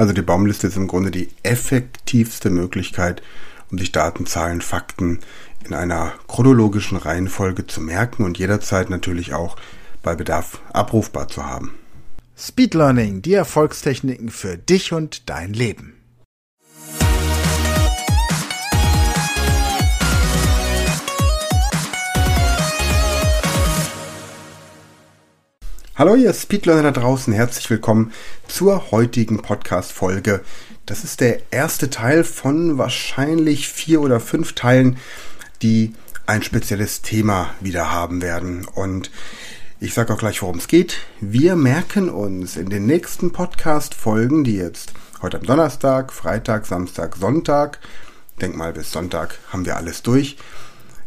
Also die Baumliste ist im Grunde die effektivste Möglichkeit, um sich Daten, Zahlen, Fakten in einer chronologischen Reihenfolge zu merken und jederzeit natürlich auch bei Bedarf abrufbar zu haben. Speed Learning, die Erfolgstechniken für dich und dein Leben. Hallo ihr Speedlearner da draußen, herzlich willkommen zur heutigen Podcast-Folge. Das ist der erste Teil von wahrscheinlich vier oder fünf Teilen, die ein spezielles Thema wieder haben werden. Und ich sage auch gleich, worum es geht. Wir merken uns in den nächsten Podcast-Folgen, die jetzt heute am Donnerstag, Freitag, Samstag, Sonntag, denk mal bis Sonntag haben wir alles durch,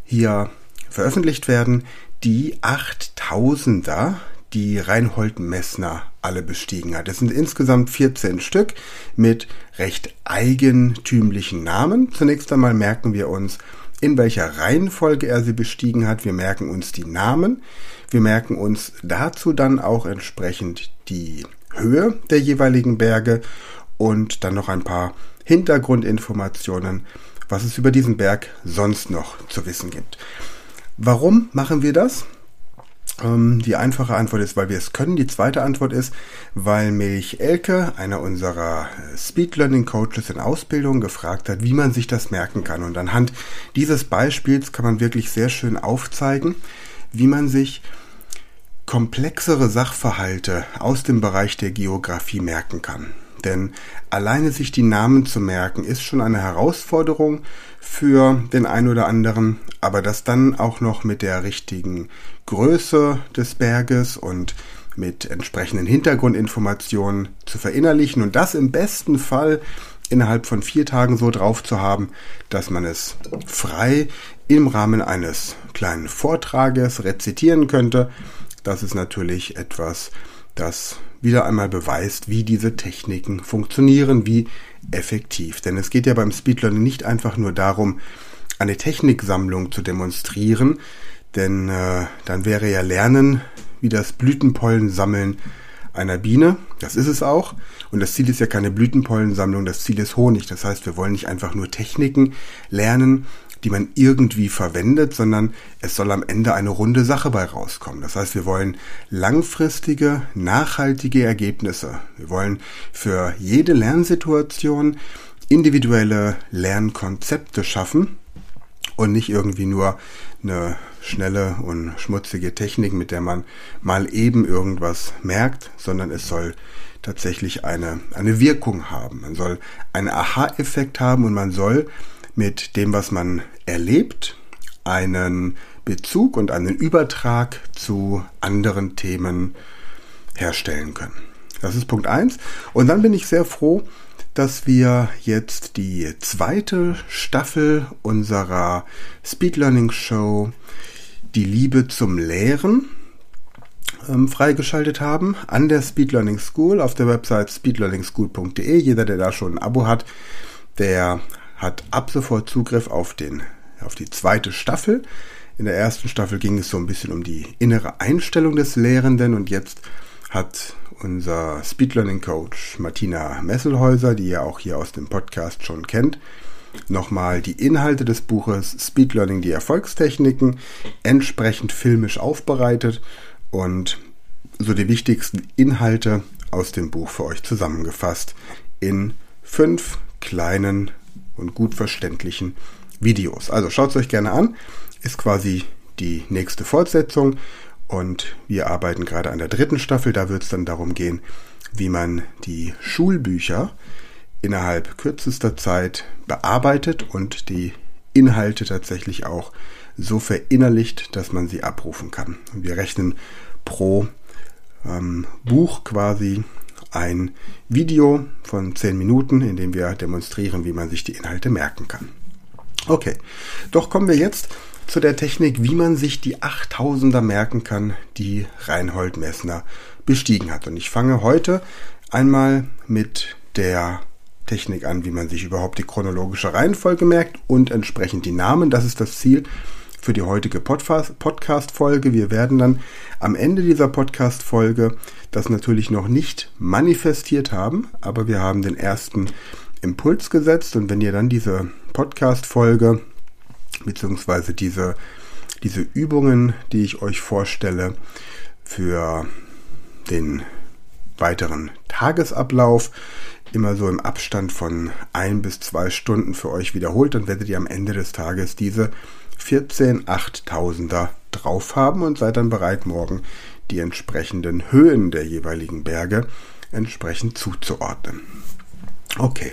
hier veröffentlicht werden, die 8000er die Reinhold Messner alle bestiegen hat. Es sind insgesamt 14 Stück mit recht eigentümlichen Namen. Zunächst einmal merken wir uns, in welcher Reihenfolge er sie bestiegen hat. Wir merken uns die Namen. Wir merken uns dazu dann auch entsprechend die Höhe der jeweiligen Berge und dann noch ein paar Hintergrundinformationen, was es über diesen Berg sonst noch zu wissen gibt. Warum machen wir das? Ähm, die einfache Antwort ist, weil wir es können. Die zweite Antwort ist, weil mich Elke, einer unserer äh, Speed Learning Coaches in Ausbildung, gefragt hat, wie man sich das merken kann. Und anhand dieses Beispiels kann man wirklich sehr schön aufzeigen, wie man sich komplexere Sachverhalte aus dem Bereich der Geografie merken kann. Denn alleine sich die Namen zu merken, ist schon eine Herausforderung für den einen oder anderen, aber das dann auch noch mit der richtigen Größe des Berges und mit entsprechenden Hintergrundinformationen zu verinnerlichen und das im besten Fall innerhalb von vier Tagen so drauf zu haben, dass man es frei im Rahmen eines kleinen Vortrages rezitieren könnte. Das ist natürlich etwas, das wieder einmal beweist, wie diese Techniken funktionieren, wie effektiv. Denn es geht ja beim Speedlearning nicht einfach nur darum, eine Techniksammlung zu demonstrieren, denn äh, dann wäre ja Lernen wie das Blütenpollen sammeln einer Biene. Das ist es auch. Und das Ziel ist ja keine Blütenpollensammlung, das Ziel ist Honig. Das heißt, wir wollen nicht einfach nur Techniken lernen, die man irgendwie verwendet, sondern es soll am Ende eine runde Sache bei rauskommen. Das heißt, wir wollen langfristige, nachhaltige Ergebnisse. Wir wollen für jede Lernsituation individuelle Lernkonzepte schaffen und nicht irgendwie nur eine schnelle und schmutzige Technik, mit der man mal eben irgendwas merkt, sondern es soll tatsächlich eine, eine Wirkung haben. Man soll einen Aha-Effekt haben und man soll mit dem, was man erlebt, einen Bezug und einen Übertrag zu anderen Themen herstellen können. Das ist Punkt eins. Und dann bin ich sehr froh, dass wir jetzt die zweite Staffel unserer Speed Learning Show Die Liebe zum Lehren ähm, freigeschaltet haben an der Speed Learning School auf der Website speedlearningschool.de. Jeder, der da schon ein Abo hat, der hat ab sofort Zugriff auf, den, auf die zweite Staffel. In der ersten Staffel ging es so ein bisschen um die innere Einstellung des Lehrenden und jetzt hat unser Speed Learning Coach Martina Messelhäuser, die ihr auch hier aus dem Podcast schon kennt, nochmal die Inhalte des Buches Speed Learning, die Erfolgstechniken entsprechend filmisch aufbereitet und so die wichtigsten Inhalte aus dem Buch für euch zusammengefasst in fünf kleinen und gut verständlichen Videos. Also schaut es euch gerne an. Ist quasi die nächste Fortsetzung. Und wir arbeiten gerade an der dritten Staffel. Da wird es dann darum gehen, wie man die Schulbücher innerhalb kürzester Zeit bearbeitet und die Inhalte tatsächlich auch so verinnerlicht, dass man sie abrufen kann. Wir rechnen pro ähm, Buch quasi ein Video von 10 Minuten, in dem wir demonstrieren, wie man sich die Inhalte merken kann. Okay, doch kommen wir jetzt zu der Technik, wie man sich die 8000er merken kann, die Reinhold Messner bestiegen hat. Und ich fange heute einmal mit der Technik an, wie man sich überhaupt die chronologische Reihenfolge merkt und entsprechend die Namen. Das ist das Ziel für die heutige Podcast-Folge. Wir werden dann am Ende dieser Podcast-Folge das natürlich noch nicht manifestiert haben, aber wir haben den ersten Impuls gesetzt und wenn ihr dann diese Podcast-Folge beziehungsweise diese, diese Übungen, die ich euch vorstelle, für den weiteren Tagesablauf immer so im Abstand von ein bis zwei Stunden für euch wiederholt, dann werdet ihr am Ende des Tages diese 14 8000er drauf haben und seid dann bereit, morgen die entsprechenden Höhen der jeweiligen Berge entsprechend zuzuordnen. Okay,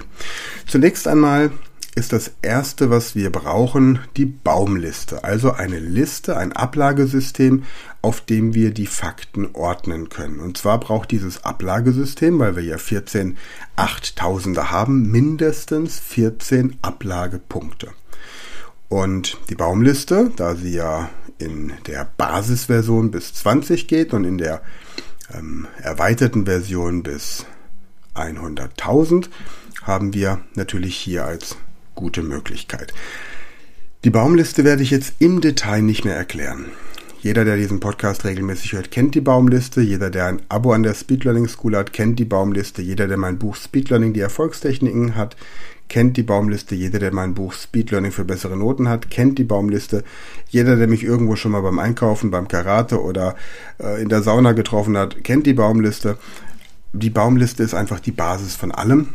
zunächst einmal ist das erste, was wir brauchen, die Baumliste. Also eine Liste, ein Ablagesystem, auf dem wir die Fakten ordnen können. Und zwar braucht dieses Ablagesystem, weil wir ja 14 8000er haben, mindestens 14 Ablagepunkte. Und die Baumliste, da sie ja in der Basisversion bis 20 geht und in der ähm, erweiterten Version bis 100.000, haben wir natürlich hier als gute Möglichkeit. Die Baumliste werde ich jetzt im Detail nicht mehr erklären. Jeder, der diesen Podcast regelmäßig hört, kennt die Baumliste. Jeder, der ein Abo an der Speed Learning School hat, kennt die Baumliste. Jeder, der mein Buch Speed Learning, die Erfolgstechniken hat, kennt die Baumliste. Jeder, der mein Buch Speed Learning für bessere Noten hat, kennt die Baumliste. Jeder, der mich irgendwo schon mal beim Einkaufen, beim Karate oder äh, in der Sauna getroffen hat, kennt die Baumliste. Die Baumliste ist einfach die Basis von allem.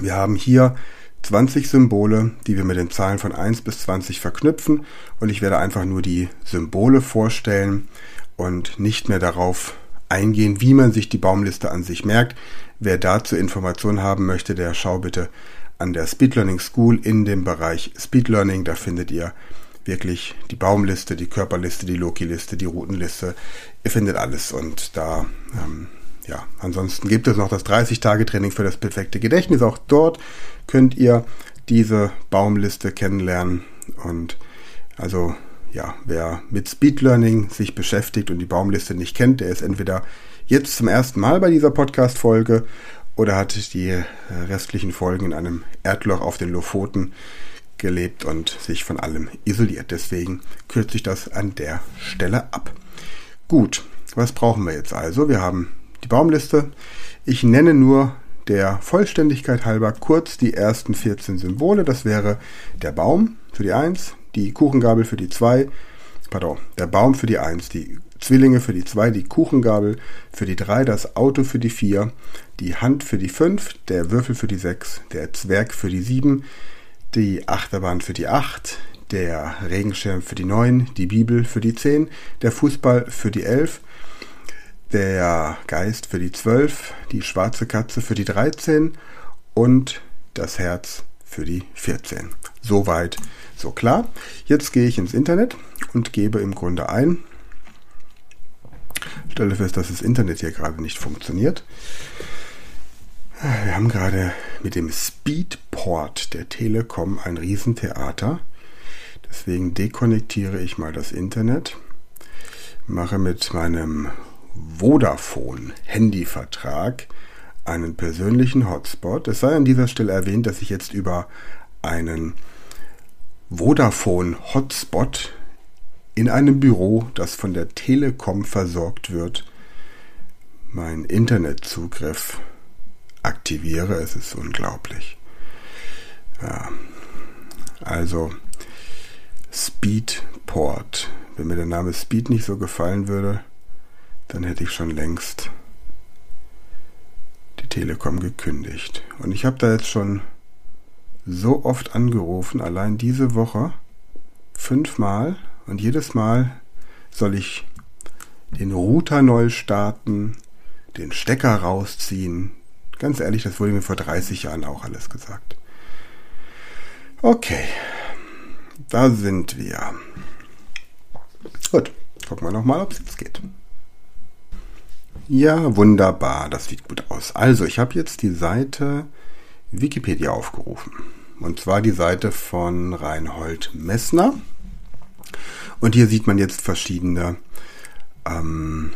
Wir haben hier 20 Symbole, die wir mit den Zahlen von 1 bis 20 verknüpfen und ich werde einfach nur die Symbole vorstellen und nicht mehr darauf eingehen, wie man sich die Baumliste an sich merkt. Wer dazu Informationen haben möchte, der schau bitte an der Speed Learning School in dem Bereich Speed Learning. Da findet ihr wirklich die Baumliste, die Körperliste, die Loki-Liste, die Routenliste. Ihr findet alles und da ähm, ja, ansonsten gibt es noch das 30-Tage-Training für das perfekte Gedächtnis. Auch dort könnt ihr diese Baumliste kennenlernen. Und also, ja, wer mit Speed Learning sich beschäftigt und die Baumliste nicht kennt, der ist entweder jetzt zum ersten Mal bei dieser Podcast-Folge oder hat die äh, restlichen Folgen in einem Erdloch auf den Lofoten gelebt und sich von allem isoliert. Deswegen kürze ich das an der Stelle ab. Gut, was brauchen wir jetzt also? Wir haben die Baumliste. Ich nenne nur der Vollständigkeit halber kurz die ersten 14 Symbole. Das wäre der Baum für die 1, die Kuchengabel für die 2, pardon, der Baum für die 1, die Zwillinge für die 2, die Kuchengabel für die 3, das Auto für die 4, die Hand für die 5, der Würfel für die 6, der Zwerg für die 7, die Achterbahn für die 8, der Regenschirm für die 9, die Bibel für die 10, der Fußball für die 11, der Geist für die 12, die schwarze Katze für die 13 und das Herz für die 14. Soweit, so klar. Jetzt gehe ich ins Internet und gebe im Grunde ein. Stelle fest, dass das Internet hier gerade nicht funktioniert. Wir haben gerade mit dem Speedport der Telekom ein Riesentheater. Deswegen dekonnektiere ich mal das Internet. Mache mit meinem Vodafone Handyvertrag einen persönlichen Hotspot. Es sei an dieser Stelle erwähnt, dass ich jetzt über einen Vodafone Hotspot in einem Büro, das von der Telekom versorgt wird, meinen Internetzugriff aktiviere. Es ist unglaublich. Ja. Also Speedport. Wenn mir der Name Speed nicht so gefallen würde, dann hätte ich schon längst die Telekom gekündigt. Und ich habe da jetzt schon so oft angerufen, allein diese Woche fünfmal und jedes Mal soll ich den Router neu starten, den Stecker rausziehen. Ganz ehrlich, das wurde mir vor 30 Jahren auch alles gesagt. Okay, da sind wir. Gut, gucken wir nochmal, ob es jetzt geht. Ja, wunderbar, das sieht gut aus. Also, ich habe jetzt die Seite Wikipedia aufgerufen. Und zwar die Seite von Reinhold Messner. Und hier sieht man jetzt verschiedene ähm,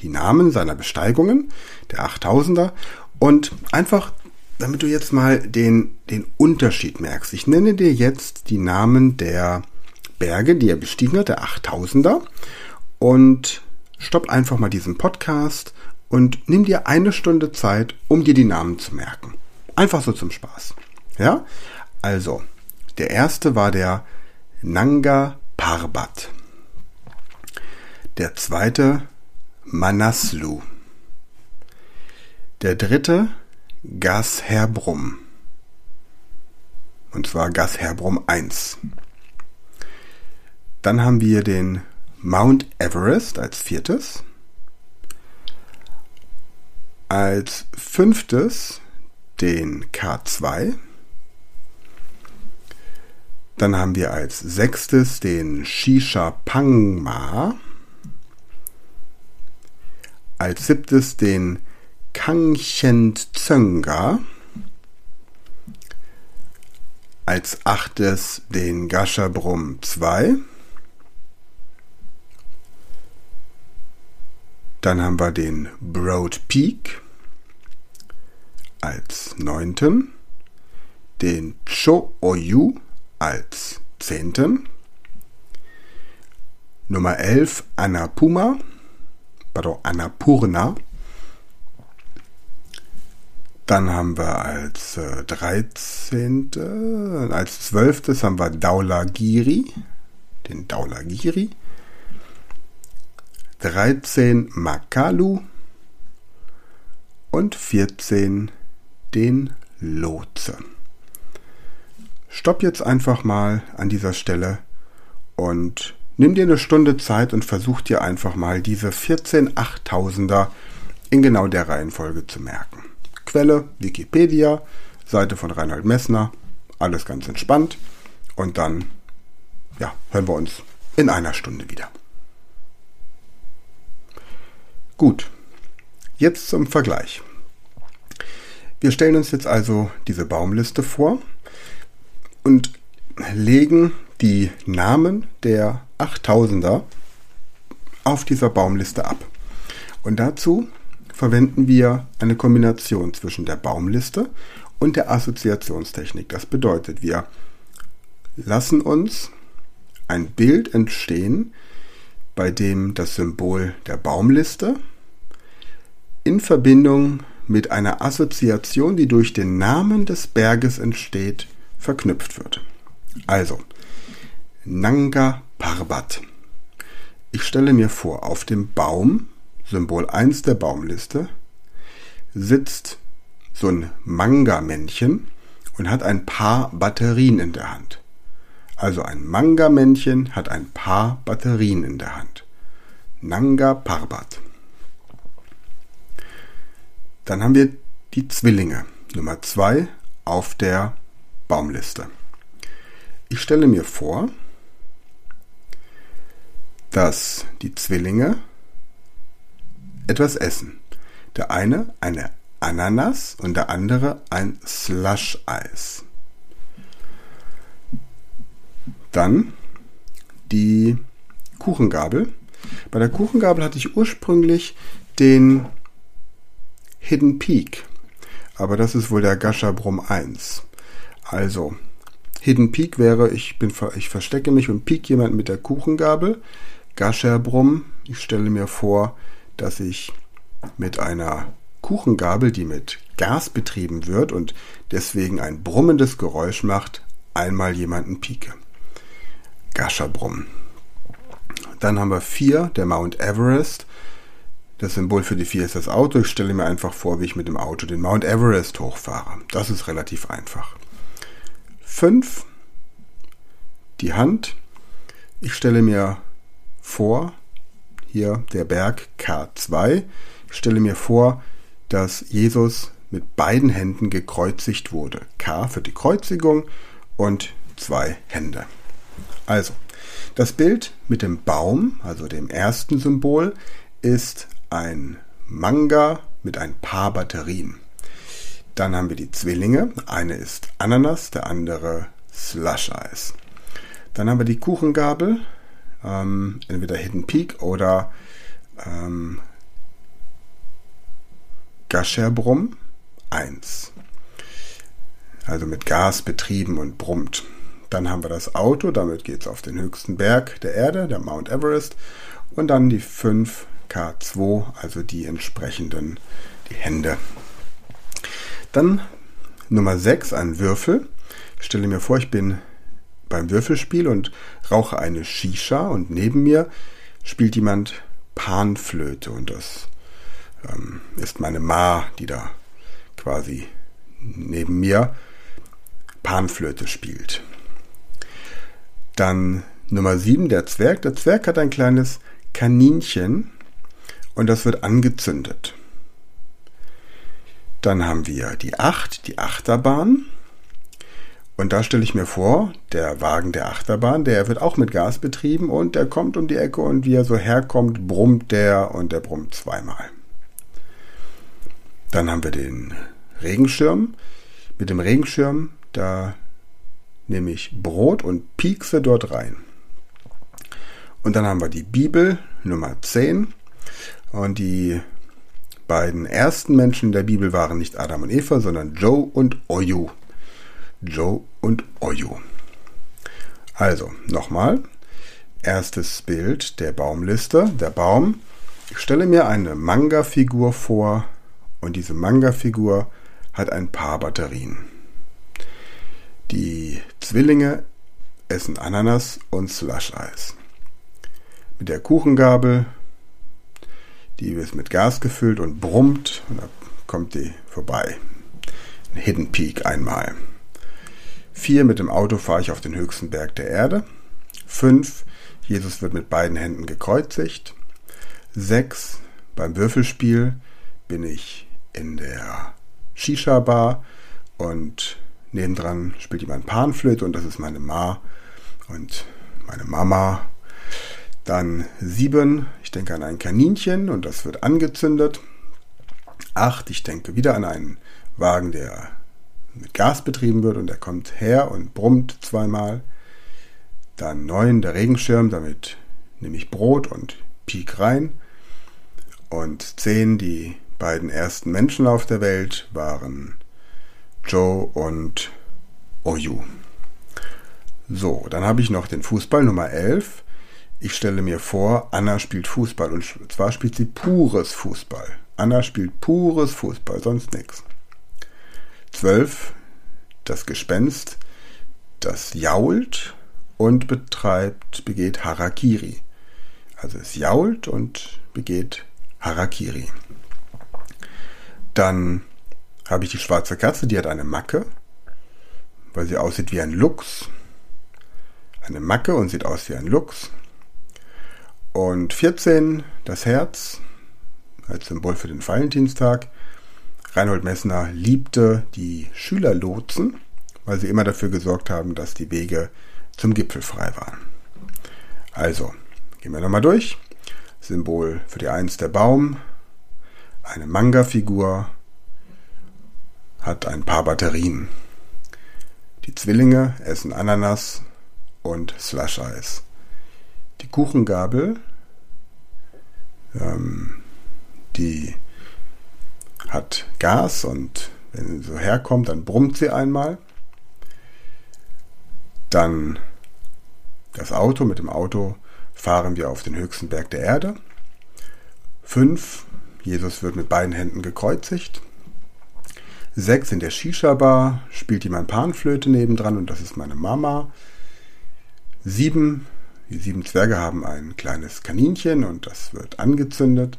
die Namen seiner Besteigungen, der 8000er. Und einfach, damit du jetzt mal den, den Unterschied merkst. Ich nenne dir jetzt die Namen der Berge, die er bestiegen hat, der 8000er. Und stopp einfach mal diesen Podcast und nimm dir eine Stunde Zeit, um dir die Namen zu merken. Einfach so zum Spaß. Ja? Also, der erste war der Nanga Parbat. Der zweite Manaslu. Der dritte Gasherbrum. Und zwar Gasherbrum 1. Dann haben wir den Mount Everest als viertes. Als fünftes den K2. Dann haben wir als sechstes den Shisha Pangma. Als siebtes den Kangchent Tsönga. Als achtes den Gashabrum 2. Dann haben wir den Broad Peak als neunten, den Cho Oyu als zehnten, Nummer 11 Annapuma, pardon, Annapurna. Dann haben wir als äh, 13. als 12. haben wir Daulagiri, den Daulagiri. 13 Makalu und 14 den Lotse. Stopp jetzt einfach mal an dieser Stelle und nimm dir eine Stunde Zeit und versuch dir einfach mal diese 14 8000er in genau der Reihenfolge zu merken. Quelle Wikipedia, Seite von Reinhold Messner, alles ganz entspannt und dann ja, hören wir uns in einer Stunde wieder. Gut, jetzt zum Vergleich. Wir stellen uns jetzt also diese Baumliste vor und legen die Namen der 8000er auf dieser Baumliste ab. Und dazu verwenden wir eine Kombination zwischen der Baumliste und der Assoziationstechnik. Das bedeutet, wir lassen uns ein Bild entstehen, bei dem das Symbol der Baumliste in Verbindung mit einer Assoziation, die durch den Namen des Berges entsteht, verknüpft wird. Also, Nanga Parbat. Ich stelle mir vor, auf dem Baum, Symbol 1 der Baumliste, sitzt so ein Manga-Männchen und hat ein paar Batterien in der Hand. Also ein Manga-Männchen hat ein paar Batterien in der Hand. Nanga Parbat. Dann haben wir die Zwillinge, Nummer 2 auf der Baumliste. Ich stelle mir vor, dass die Zwillinge etwas essen. Der eine eine Ananas und der andere ein Slush-Eis. Dann die Kuchengabel. Bei der Kuchengabel hatte ich ursprünglich den Hidden Peak. Aber das ist wohl der Gashabrum 1. Also, Hidden Peak wäre, ich, bin, ich verstecke mich und piek jemand mit der Kuchengabel. Gasherbrum, ich stelle mir vor, dass ich mit einer Kuchengabel, die mit Gas betrieben wird und deswegen ein brummendes Geräusch macht, einmal jemanden pieke. Gashabrum. Dann haben wir vier, der Mount Everest. Das Symbol für die vier ist das Auto. Ich stelle mir einfach vor, wie ich mit dem Auto den Mount Everest hochfahre. Das ist relativ einfach. Fünf, die Hand. Ich stelle mir vor, hier der Berg K2. Ich stelle mir vor, dass Jesus mit beiden Händen gekreuzigt wurde. K für die Kreuzigung und zwei Hände. Also, das Bild mit dem Baum, also dem ersten Symbol, ist ein Manga mit ein paar Batterien. Dann haben wir die Zwillinge. Eine ist Ananas, der andere Slush Eis. Dann haben wir die Kuchengabel, ähm, entweder Hidden Peak oder ähm, Gascherbrum 1. Also mit Gas betrieben und brummt. Dann haben wir das Auto, damit geht es auf den höchsten Berg der Erde, der Mount Everest. Und dann die 5K2, also die entsprechenden, die Hände. Dann Nummer 6, ein Würfel. Ich stelle mir vor, ich bin beim Würfelspiel und rauche eine Shisha und neben mir spielt jemand Panflöte und das ähm, ist meine Ma, die da quasi neben mir Panflöte spielt. Dann Nummer 7, der Zwerg. Der Zwerg hat ein kleines Kaninchen und das wird angezündet. Dann haben wir die 8, die Achterbahn. Und da stelle ich mir vor, der Wagen der Achterbahn, der wird auch mit Gas betrieben und der kommt um die Ecke und wie er so herkommt, brummt der und der brummt zweimal. Dann haben wir den Regenschirm. Mit dem Regenschirm, da nehme ich Brot und piekse dort rein. Und dann haben wir die Bibel Nummer 10. Und die beiden ersten Menschen der Bibel waren nicht Adam und Eva, sondern Joe und Oyu. Joe und Oyu. Also, nochmal. Erstes Bild der Baumliste. Der Baum. Ich stelle mir eine Manga-Figur vor und diese Manga-Figur hat ein paar Batterien. Die Zwillinge essen Ananas und Slush-Eis. Mit der Kuchengabel, die ist mit Gas gefüllt und brummt und da kommt die vorbei. Hidden Peak einmal. 4. Mit dem Auto fahre ich auf den höchsten Berg der Erde. 5. Jesus wird mit beiden Händen gekreuzigt. 6. Beim Würfelspiel bin ich in der Shisha-Bar und nebendran spielt jemand Panflöte und das ist meine Ma und meine Mama. Dann 7. Ich denke an ein Kaninchen und das wird angezündet. 8. Ich denke wieder an einen Wagen, der mit Gas betrieben wird und er kommt her und brummt zweimal. Dann 9 der Regenschirm, damit nehme ich Brot und piek rein. Und 10 die beiden ersten Menschen auf der Welt waren Joe und Oyu. So, dann habe ich noch den Fußball Nummer 11. Ich stelle mir vor, Anna spielt Fußball und zwar spielt sie pures Fußball. Anna spielt pures Fußball, sonst nichts. 12. Das Gespenst, das jault und betreibt, begeht Harakiri. Also es jault und begeht Harakiri. Dann habe ich die schwarze Katze, die hat eine Macke, weil sie aussieht wie ein Luchs. Eine Macke und sieht aus wie ein Luchs. Und 14, das Herz, als Symbol für den Valentinstag. Reinhold Messner liebte die Schülerlotsen, weil sie immer dafür gesorgt haben, dass die Wege zum Gipfel frei waren. Also, gehen wir nochmal durch. Symbol für die Eins der Baum, eine Manga-Figur, hat ein paar Batterien. Die Zwillinge essen Ananas und Slush-Eis. Die Kuchengabel, ähm, die hat Gas und wenn sie so herkommt, dann brummt sie einmal. Dann das Auto. Mit dem Auto fahren wir auf den höchsten Berg der Erde. Fünf. Jesus wird mit beiden Händen gekreuzigt. Sechs in der Shisha-Bar spielt jemand Panflöte nebendran und das ist meine Mama. Sieben. Die sieben Zwerge haben ein kleines Kaninchen und das wird angezündet.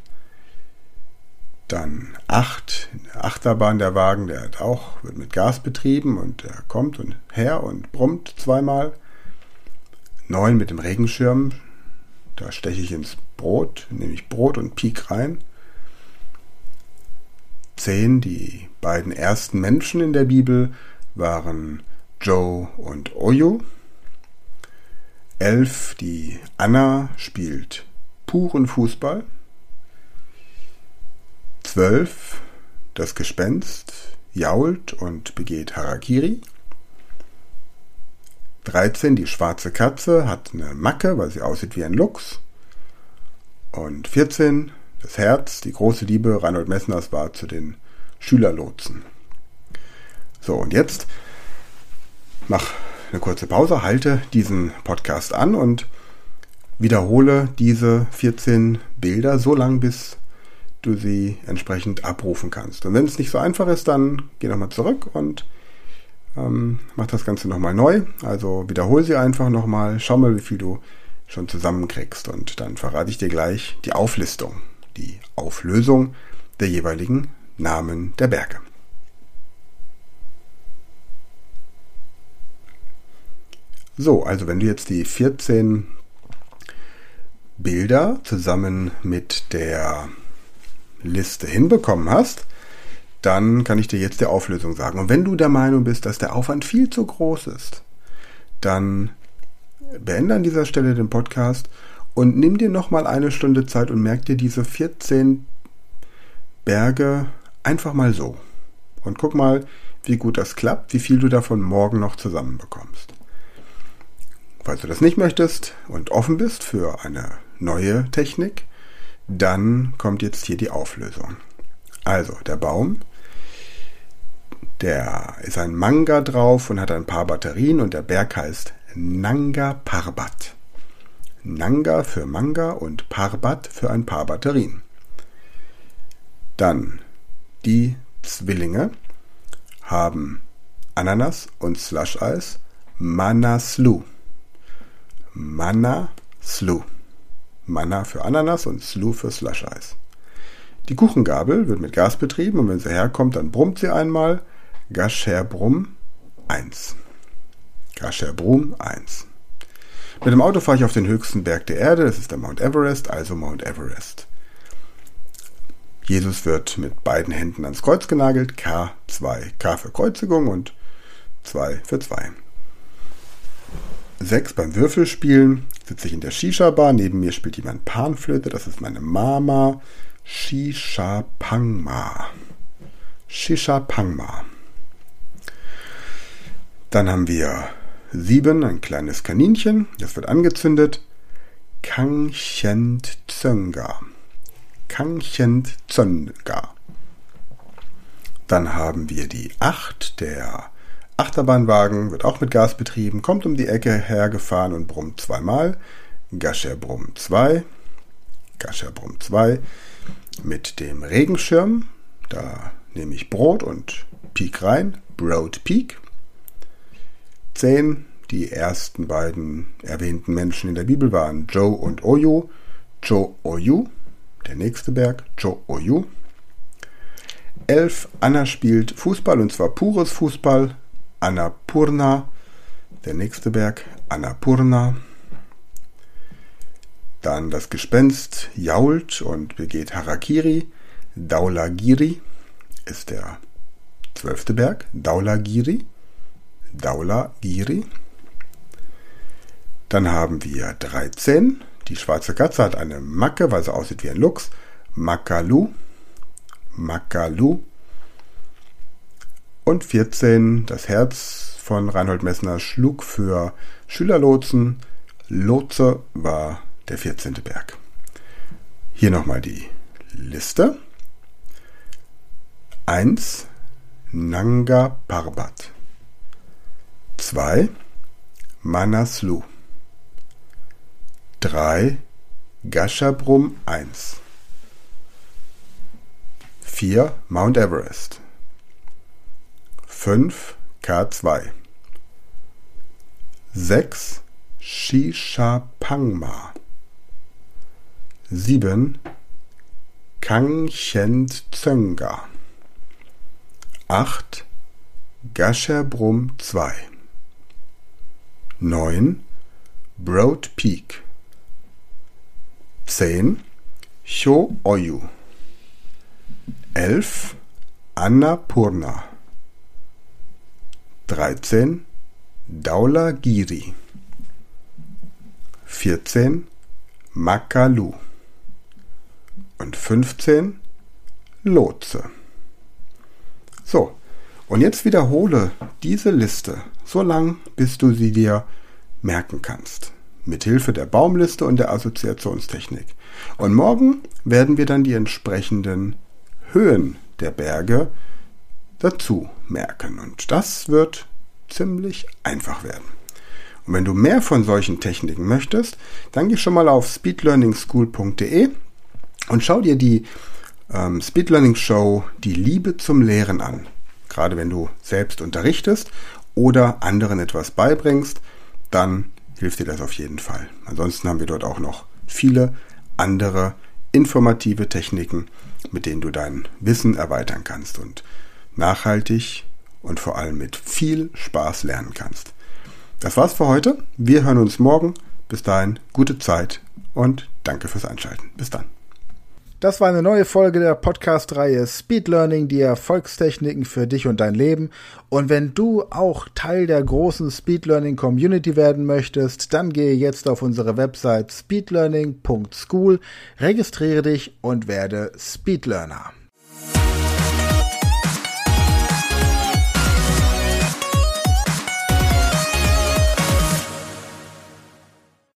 Dann 8, Achterbahn der Wagen, der hat auch, wird mit Gas betrieben und der kommt und her und brummt zweimal. 9 mit dem Regenschirm, da steche ich ins Brot, nehme ich Brot und piek rein. 10, die beiden ersten Menschen in der Bibel waren Joe und Oyo. 11, die Anna spielt puren Fußball. 12. Das Gespenst jault und begeht Harakiri. 13. Die schwarze Katze hat eine Macke, weil sie aussieht wie ein Luchs. Und 14. Das Herz, die große Liebe Reinhold Messners war zu den Schülerlotsen. So, und jetzt mach eine kurze Pause, halte diesen Podcast an und wiederhole diese 14 Bilder so lang, bis du sie entsprechend abrufen kannst. Und wenn es nicht so einfach ist, dann geh nochmal zurück und ähm, mach das Ganze nochmal neu. Also wiederhole sie einfach nochmal, schau mal, wie viel du schon zusammenkriegst. Und dann verrate ich dir gleich die Auflistung, die Auflösung der jeweiligen Namen der Berge. So, also wenn du jetzt die 14 Bilder zusammen mit der Liste hinbekommen hast, dann kann ich dir jetzt die Auflösung sagen. Und wenn du der Meinung bist, dass der Aufwand viel zu groß ist, dann beende an dieser Stelle den Podcast und nimm dir nochmal eine Stunde Zeit und merk dir diese 14 Berge einfach mal so. Und guck mal, wie gut das klappt, wie viel du davon morgen noch zusammenbekommst. Falls du das nicht möchtest und offen bist für eine neue Technik, dann kommt jetzt hier die Auflösung. Also, der Baum, der ist ein Manga drauf und hat ein paar Batterien und der Berg heißt Nanga Parbat. Nanga für Manga und Parbat für ein paar Batterien. Dann die Zwillinge haben Ananas und Slush-Eis Manaslu. Manaslu. Manna für Ananas und Slu für Slush-Eis. Die Kuchengabel wird mit Gas betrieben und wenn sie herkommt, dann brummt sie einmal. Gasher Brumm 1. Gasher Brumm 1. Mit dem Auto fahre ich auf den höchsten Berg der Erde, das ist der Mount Everest, also Mount Everest. Jesus wird mit beiden Händen ans Kreuz genagelt, K2. K für Kreuzigung und 2 für 2. 6 beim Würfelspielen sitze ich in der Shisha-Bar. Neben mir spielt jemand Panflöte. Das ist meine Mama. Shisha Pangma. Shisha Pangma. Dann haben wir 7, ein kleines Kaninchen. Das wird angezündet. Kangchent Zönga. Kangchent Zönga. Dann haben wir die 8, der Achterbahnwagen wird auch mit Gas betrieben, kommt um die Ecke hergefahren und brummt zweimal. Gascher Brumm 2, Gascher Brumm 2 mit dem Regenschirm. Da nehme ich Brot und Peak rein, Broad Peak. 10. Die ersten beiden erwähnten Menschen in der Bibel waren Joe und Oyu. Joe Oyu, der nächste Berg, Joe Oyu. 11. Anna spielt Fußball und zwar pures Fußball. Annapurna, der nächste Berg, Annapurna. Dann das Gespenst jault und begeht Harakiri. Daulagiri ist der zwölfte Berg, Daulagiri. Daulagiri. Dann haben wir 13. Die schwarze Katze hat eine Macke, weil sie aussieht wie ein Luchs. Makalu. Makalu. Und 14, das Herz von Reinhold Messner schlug für Schülerlotsen. Lotse war der 14. Berg. Hier nochmal die Liste. 1. Nanga Parbat. 2. Manaslu. 3. Gashabrum 1. 4. Mount Everest. 5 K2 6 Shishapangma 7 Kangchent Zönga 8 Gasherbrum 2 9 Broad Peak. 10 Cho Oyu. 11 Annapurna 13 Daulagiri 14 Makalu und 15 Lotse. So, und jetzt wiederhole diese Liste so lang, bis du sie dir merken kannst. Mithilfe der Baumliste und der Assoziationstechnik. Und morgen werden wir dann die entsprechenden Höhen der Berge dazu merken. Und das wird ziemlich einfach werden. Und wenn du mehr von solchen Techniken möchtest, dann geh schon mal auf speedlearningschool.de und schau dir die ähm, Speed Show Die Liebe zum Lehren an. Gerade wenn du selbst unterrichtest oder anderen etwas beibringst, dann hilft dir das auf jeden Fall. Ansonsten haben wir dort auch noch viele andere informative Techniken, mit denen du dein Wissen erweitern kannst und nachhaltig und vor allem mit viel Spaß lernen kannst. Das war's für heute. Wir hören uns morgen. Bis dahin, gute Zeit und danke fürs Einschalten. Bis dann. Das war eine neue Folge der Podcast-Reihe Speed Learning, die Erfolgstechniken für dich und dein Leben. Und wenn du auch Teil der großen Speed Learning Community werden möchtest, dann gehe jetzt auf unsere Website speedlearning.school, registriere dich und werde Speed Learner.